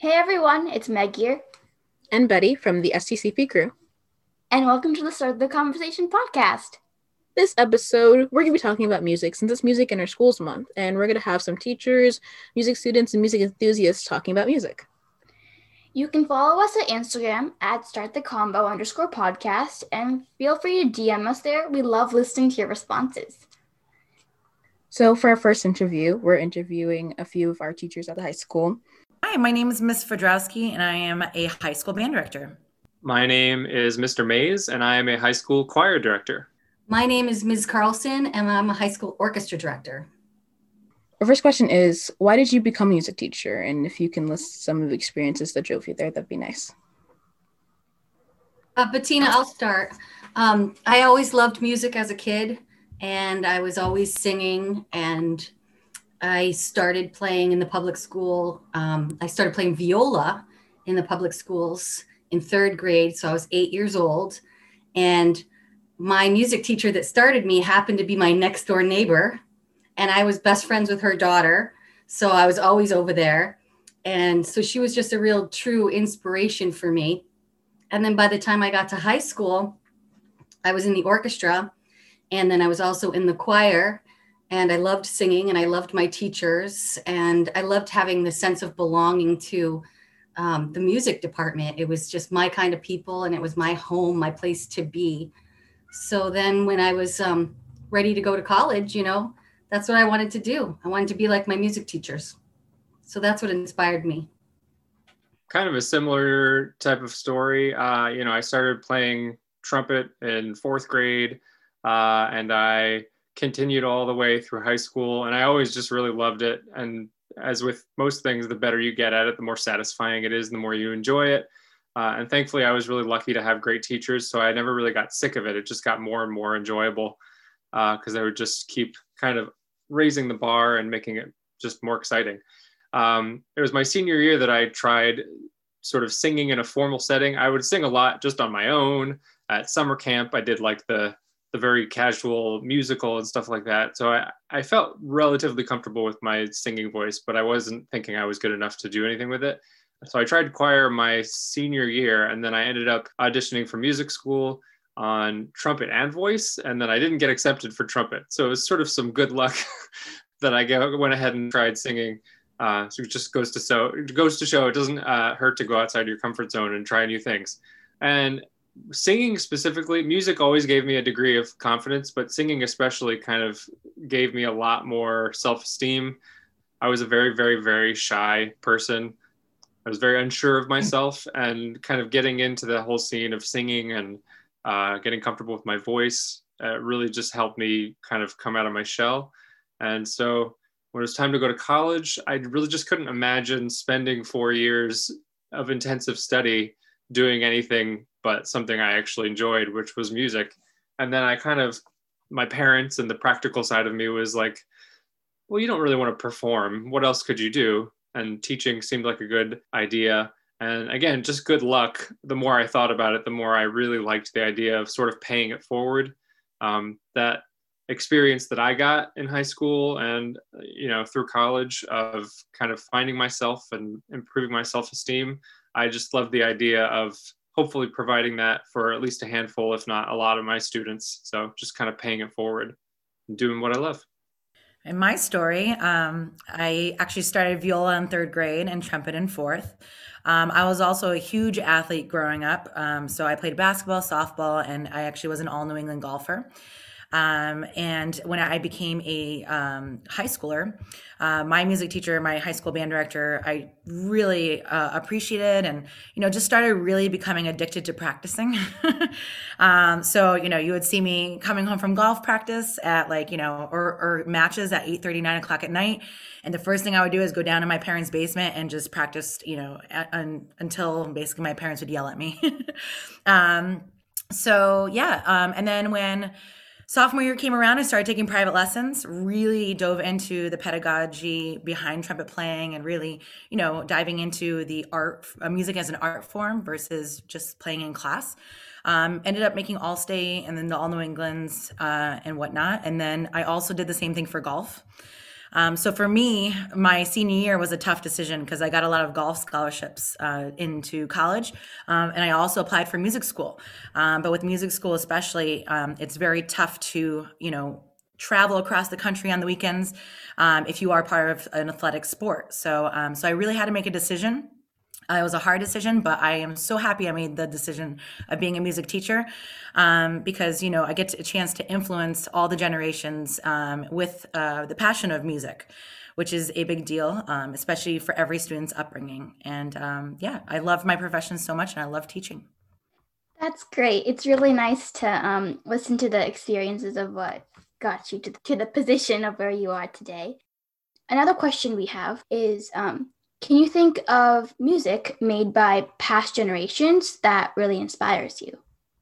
Hey everyone, it's Meg here. And Betty from the STCP crew. And welcome to the Start of the Conversation podcast. This episode, we're going to be talking about music since it's Music in Our Schools Month, and we're going to have some teachers, music students, and music enthusiasts talking about music. You can follow us at Instagram at startthecombo underscore podcast and feel free to DM us there. We love listening to your responses. So, for our first interview, we're interviewing a few of our teachers at the high school. Hi, my name is Miss Fedrowski, and I am a high school band director. My name is Mr. Mays, and I am a high school choir director. My name is Ms. Carlson, and I'm a high school orchestra director. Our first question is Why did you become a music teacher? And if you can list some of the experiences that drove you there, that'd be nice. Uh, Bettina, I'll start. Um, I always loved music as a kid, and I was always singing. And I started playing in the public school. Um, I started playing viola in the public schools in third grade. So I was eight years old. And my music teacher that started me happened to be my next door neighbor and I was best friends with her daughter. So I was always over there. And so she was just a real true inspiration for me. And then by the time I got to high school, I was in the orchestra and then I was also in the choir. And I loved singing and I loved my teachers and I loved having the sense of belonging to um, the music department. It was just my kind of people and it was my home, my place to be. So then when I was um, ready to go to college, you know, that's what I wanted to do. I wanted to be like my music teachers. So that's what inspired me. Kind of a similar type of story. Uh, you know, I started playing trumpet in fourth grade, uh, and I continued all the way through high school. And I always just really loved it. And as with most things, the better you get at it, the more satisfying it is, the more you enjoy it. Uh, and thankfully, I was really lucky to have great teachers. So I never really got sick of it. It just got more and more enjoyable because uh, I would just keep kind of raising the bar and making it just more exciting. Um, it was my senior year that I tried sort of singing in a formal setting. I would sing a lot just on my own at summer camp. I did like the the very casual musical and stuff like that. So I, I felt relatively comfortable with my singing voice, but I wasn't thinking I was good enough to do anything with it. So I tried choir my senior year, and then I ended up auditioning for music school on trumpet and voice, and then I didn't get accepted for trumpet. So it was sort of some good luck that I went ahead and tried singing. Uh, so it just goes to show goes to show it doesn't uh, hurt to go outside your comfort zone and try new things. And singing specifically, music always gave me a degree of confidence, but singing especially kind of gave me a lot more self-esteem. I was a very, very, very shy person. I was very unsure of myself, and kind of getting into the whole scene of singing and uh, getting comfortable with my voice uh, really just helped me kind of come out of my shell. And so when it was time to go to college, I really just couldn't imagine spending four years of intensive study doing anything but something I actually enjoyed, which was music. And then I kind of, my parents and the practical side of me was like, well, you don't really want to perform. What else could you do? And teaching seemed like a good idea. And again, just good luck. The more I thought about it, the more I really liked the idea of sort of paying it forward. Um, that experience that I got in high school and you know through college of kind of finding myself and improving my self-esteem. I just love the idea of hopefully providing that for at least a handful, if not a lot of my students. So just kind of paying it forward and doing what I love. In my story, um, I actually started viola in third grade and trumpet in fourth. Um, I was also a huge athlete growing up. Um, so I played basketball, softball, and I actually was an all New England golfer. Um, and when I became a um, high schooler, uh, my music teacher, my high school band director, I really uh, appreciated and, you know, just started really becoming addicted to practicing. um, so, you know, you would see me coming home from golf practice at like, you know, or, or matches at 8 30, 9 o'clock at night. And the first thing I would do is go down to my parents' basement and just practice, you know, at, until basically my parents would yell at me. um, so, yeah. Um, and then when, Sophomore year came around, I started taking private lessons, really dove into the pedagogy behind trumpet playing and really, you know, diving into the art, uh, music as an art form versus just playing in class. Um, ended up making All State and then the All New Englands uh, and whatnot. And then I also did the same thing for golf. Um, so for me, my senior year was a tough decision because I got a lot of golf scholarships uh, into college, um, and I also applied for music school. Um, but with music school, especially, um, it's very tough to you know travel across the country on the weekends um, if you are part of an athletic sport. So um, so I really had to make a decision. Uh, it was a hard decision, but I am so happy I made the decision of being a music teacher um, because you know I get a chance to influence all the generations um, with uh, the passion of music, which is a big deal, um, especially for every student's upbringing. And um, yeah, I love my profession so much, and I love teaching. That's great. It's really nice to um, listen to the experiences of what got you to, to the position of where you are today. Another question we have is um, can you think of music made by past generations that really inspires you?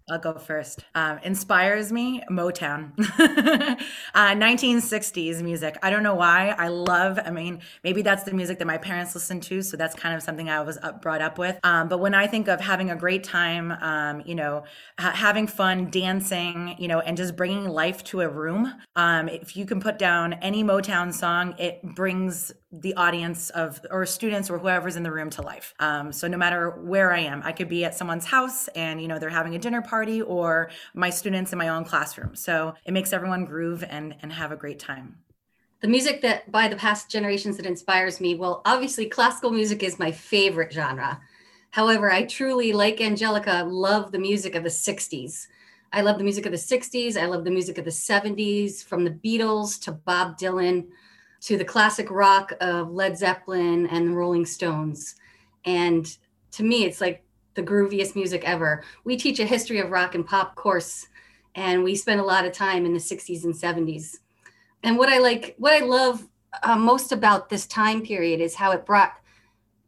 I'll go first. Um, inspires me Motown, uh, 1960s music. I don't know why. I love. I mean, maybe that's the music that my parents listened to, so that's kind of something I was up, brought up with. Um, but when I think of having a great time, um, you know, ha- having fun, dancing, you know, and just bringing life to a room, um, if you can put down any Motown song, it brings the audience of or students or whoever's in the room to life. Um, so no matter where I am, I could be at someone's house and you know they're having a dinner party, or my students in my own classroom. So it makes everyone groove and and have a great time. The music that by the past generations that inspires me, well, obviously classical music is my favorite genre. However, I truly, like Angelica, love the music of the 60s. I love the music of the 60s. I love the music of the 70s, from the Beatles to Bob Dylan to the classic rock of Led Zeppelin and the Rolling Stones. And to me, it's like the grooviest music ever. We teach a history of rock and pop course, and we spend a lot of time in the 60s and 70s. And what I like, what I love uh, most about this time period is how it brought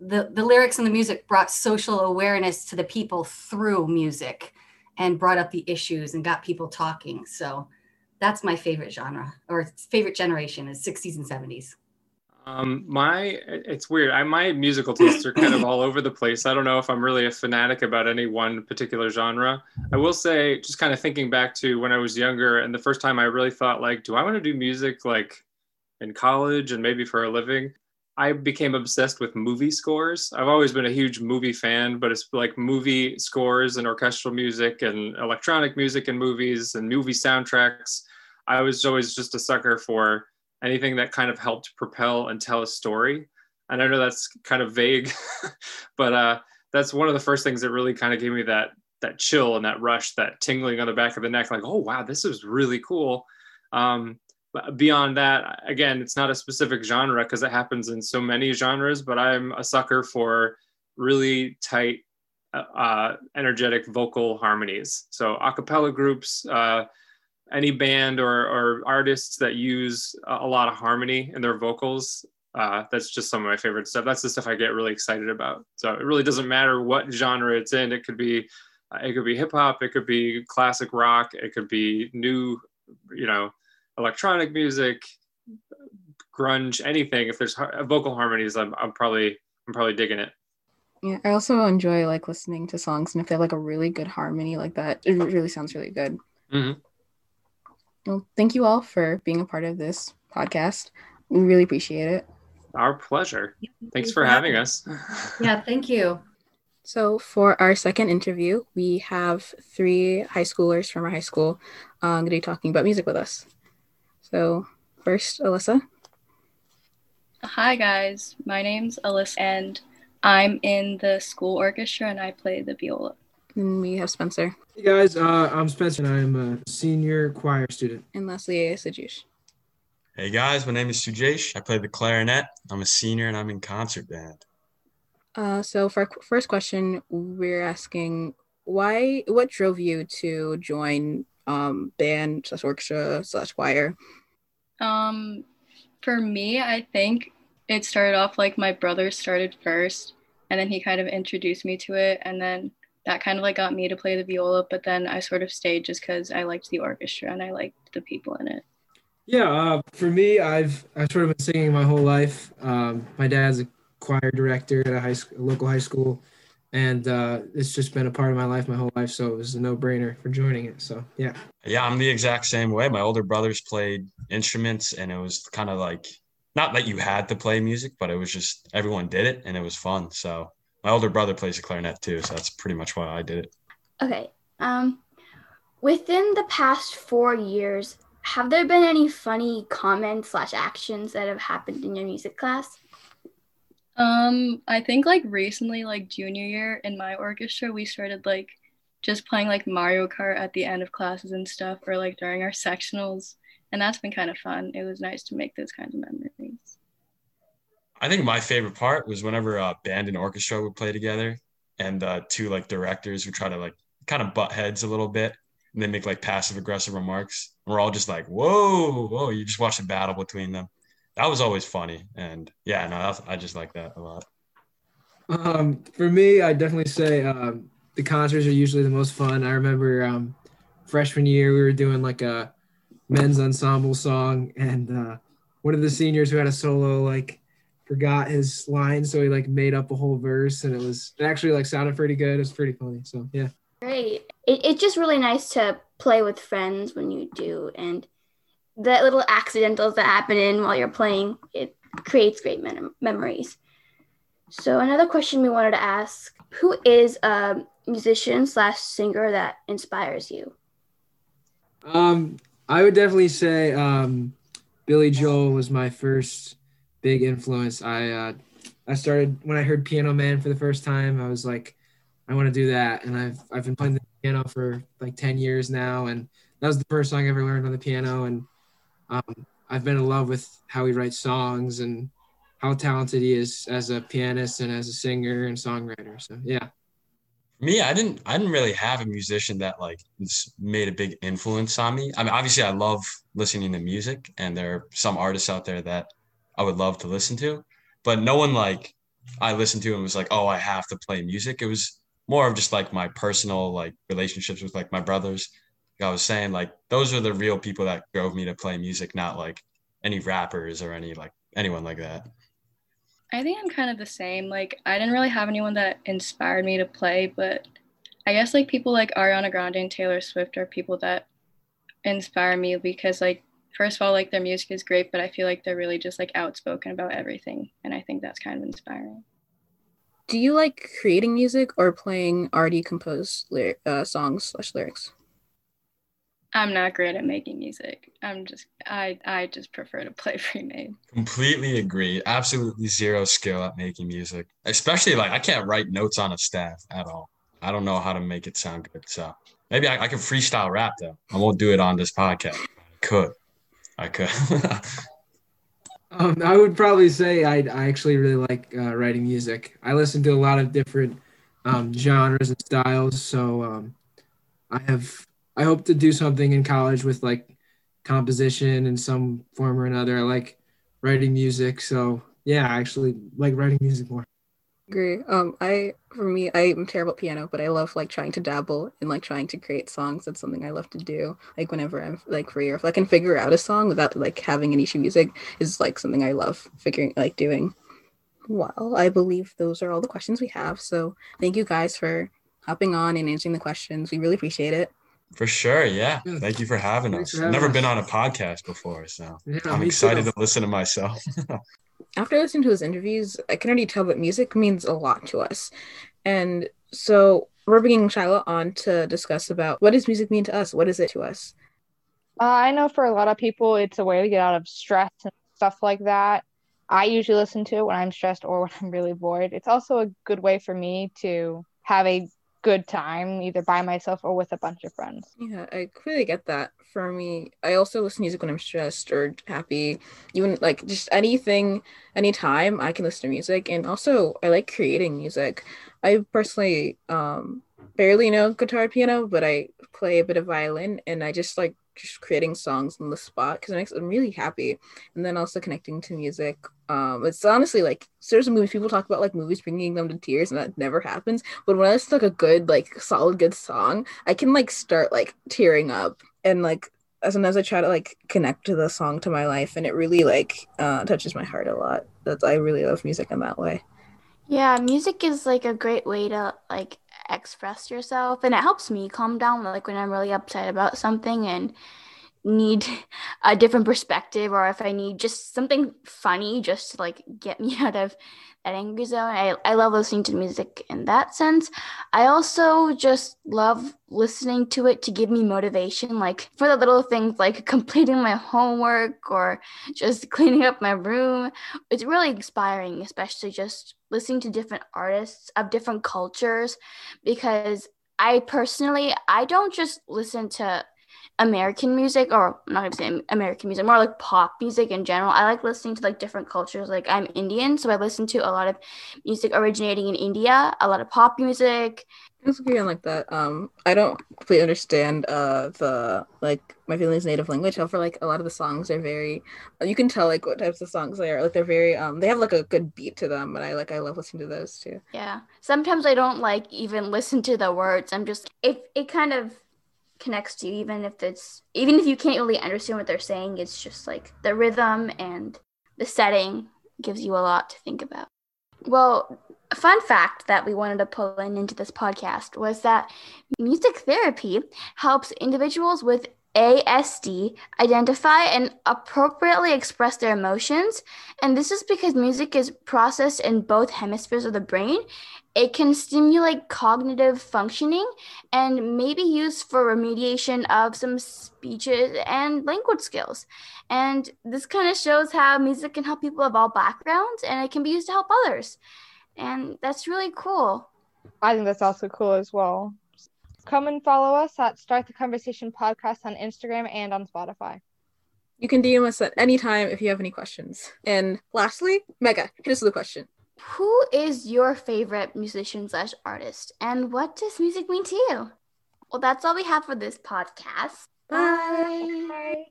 the, the lyrics and the music brought social awareness to the people through music and brought up the issues and got people talking. So that's my favorite genre or favorite generation is 60s and 70s. Um, my it's weird. I my musical tastes are kind of all over the place. I don't know if I'm really a fanatic about any one particular genre. I will say, just kind of thinking back to when I was younger, and the first time I really thought like, do I want to do music like in college and maybe for a living? I became obsessed with movie scores. I've always been a huge movie fan, but it's like movie scores and orchestral music and electronic music and movies and movie soundtracks. I was always just a sucker for anything that kind of helped propel and tell a story. And I know that's kind of vague, but uh, that's one of the first things that really kind of gave me that that chill and that rush, that tingling on the back of the neck, like, oh wow, this is really cool. Um, beyond that, again, it's not a specific genre because it happens in so many genres, but I'm a sucker for really tight, uh, uh energetic vocal harmonies. So a cappella groups, uh, any band or, or artists that use a lot of harmony in their vocals, uh, that's just some of my favorite stuff. That's the stuff I get really excited about. So it really doesn't matter what genre it's in. It could be, uh, it could be hip hop, it could be classic rock, it could be new, you know, electronic music, grunge, anything. If there's vocal harmonies, I'm, I'm probably I'm probably digging it. Yeah, I also enjoy like listening to songs, and if they have like a really good harmony like that, it really sounds really good. Mm-hmm. Well, thank you all for being a part of this podcast. We really appreciate it. Our pleasure. Thanks for having us. Yeah, thank you. So, for our second interview, we have three high schoolers from our high school um, going to be talking about music with us. So, first, Alyssa. Hi, guys. My name's Alyssa, and I'm in the school orchestra and I play the viola. And we have Spencer. Hey, guys. Uh, I'm Spencer, and I'm a senior choir student. And lastly, Sajush. Hey, guys. My name is Sujesh. I play the clarinet. I'm a senior, and I'm in concert band. Uh, so, for our first question, we're asking why, what drove you to join um, band slash orchestra slash choir? Um, for me, I think it started off like my brother started first, and then he kind of introduced me to it, and then that kind of like got me to play the viola. But then I sort of stayed just because I liked the orchestra and I liked the people in it. Yeah, uh, for me, I've I've sort of been singing my whole life. Um, my dad's a choir director at a high school, a local high school, and uh, it's just been a part of my life my whole life. So it was a no brainer for joining it. So yeah. Yeah, I'm the exact same way. My older brothers played instruments, and it was kind of like not that you had to play music, but it was just everyone did it and it was fun. So my older brother plays the clarinet too, so that's pretty much why I did it. Okay. Um, within the past four years, have there been any funny comments slash actions that have happened in your music class? Um, I think like recently, like junior year in my orchestra, we started like just playing like Mario Kart at the end of classes and stuff, or like during our sectionals, and that's been kind of fun. It was nice to make those kinds of memories. I think my favorite part was whenever uh, band and orchestra would play together, and uh, two like directors would try to like kind of butt heads a little bit, and they make like passive aggressive remarks. And we're all just like, "Whoa, whoa!" You just watch the battle between them that was always funny. And yeah, no, I just like that a lot. Um, for me, I definitely say um, the concerts are usually the most fun. I remember um, freshman year we were doing like a men's ensemble song, and uh, one of the seniors who had a solo like forgot his line, so he like made up a whole verse, and it was it actually like sounded pretty good. It was pretty funny. So yeah. Great. It, it's just really nice to play with friends when you do, and the little accidentals that happen in while you're playing, it creates great mem- memories. So another question we wanted to ask: Who is a musician slash singer that inspires you? Um, I would definitely say um, Billy Joel was my first big influence. I uh, I started when I heard Piano Man for the first time. I was like, I want to do that, and I've I've been playing the piano for like ten years now, and that was the first song I ever learned on the piano, and um, I've been in love with how he writes songs and how talented he is as a pianist and as a singer and songwriter. So yeah. Me, I didn't I didn't really have a musician that like made a big influence on me. I mean, obviously I love listening to music and there are some artists out there that I would love to listen to, but no one like I listened to and was like, "Oh, I have to play music." It was more of just like my personal like relationships with like my brothers I was saying, like those are the real people that drove me to play music, not like any rappers or any like anyone like that. I think I'm kind of the same. Like I didn't really have anyone that inspired me to play, but I guess like people like Ariana Grande and Taylor Swift are people that inspire me because like first of all like their music is great, but I feel like they're really just like outspoken about everything and I think that's kind of inspiring. Do you like creating music or playing already composed ly- uh, songs slash lyrics? I'm not great at making music. I'm just I I just prefer to play pre-made. Completely agree. Absolutely zero skill at making music. Especially like I can't write notes on a staff at all. I don't know how to make it sound good. So maybe I, I can freestyle rap though. I won't do it on this podcast. I could. I could. um, I would probably say I, I actually really like uh, writing music. I listen to a lot of different um, genres and styles. So um, I have I hope to do something in college with like composition in some form or another. I like writing music, so yeah, I actually like writing music more. Agree. Um, I for me, I'm terrible at piano, but I love like trying to dabble and like trying to create songs. That's something I love to do. Like whenever I'm like free, or if I can figure out a song without like having any sheet music, is like something I love figuring like doing. Well, I believe those are all the questions we have. So thank you guys for hopping on and answering the questions. We really appreciate it. For sure. Yeah. Thank you for having Thanks us. For having Never us. been on a podcast before. So yeah, I'm excited too. to listen to myself. After listening to his interviews, I can already tell that music means a lot to us. And so we're bringing Shiloh on to discuss about what does music mean to us? What is it to us? Uh, I know for a lot of people, it's a way to get out of stress and stuff like that. I usually listen to it when I'm stressed or when I'm really bored. It's also a good way for me to have a good time either by myself or with a bunch of friends. Yeah, I clearly get that. For me, I also listen to music when I'm stressed or happy. Even like just anything, anytime I can listen to music. And also I like creating music. I personally um barely know guitar piano, but I play a bit of violin and I just like just creating songs on the spot because it makes I'm really happy. And then also connecting to music. Um, it's honestly like certain movies people talk about like movies bringing them to tears, and that never happens. But when I listen like a good, like solid, good song, I can like start like tearing up and like as sometimes I try to like connect to the song to my life, and it really like uh, touches my heart a lot. That's I really love music in that way. Yeah, music is like a great way to like express yourself and it helps me calm down like when I'm really upset about something and need a different perspective or if I need just something funny just to like get me out of that angry zone. I, I love listening to music in that sense. I also just love listening to it to give me motivation, like for the little things like completing my homework or just cleaning up my room. It's really inspiring, especially just listening to different artists of different cultures because I personally I don't just listen to American music, or I'm not gonna say American music, more like pop music in general. I like listening to like different cultures. Like I'm Indian, so I listen to a lot of music originating in India, a lot of pop music. I agree on like that. Um, I don't completely understand uh the like my feelings native language. However, like a lot of the songs are very, you can tell like what types of songs they are. Like they're very um, they have like a good beat to them, and I like I love listening to those too. Yeah, sometimes I don't like even listen to the words. I'm just it it kind of connects to you even if it's even if you can't really understand what they're saying it's just like the rhythm and the setting gives you a lot to think about. Well a fun fact that we wanted to pull in into this podcast was that music therapy helps individuals with ASD identify and appropriately express their emotions. And this is because music is processed in both hemispheres of the brain. It can stimulate cognitive functioning and may be used for remediation of some speeches and language skills. And this kind of shows how music can help people of all backgrounds and it can be used to help others. And that's really cool. I think that's also cool as well come and follow us at Start the Conversation Podcast on Instagram and on Spotify. You can DM us at any time if you have any questions. And lastly, Mega, hit us with a question. Who is your favorite musician slash artist, and what does music mean to you? Well, that's all we have for this podcast. Bye. Bye.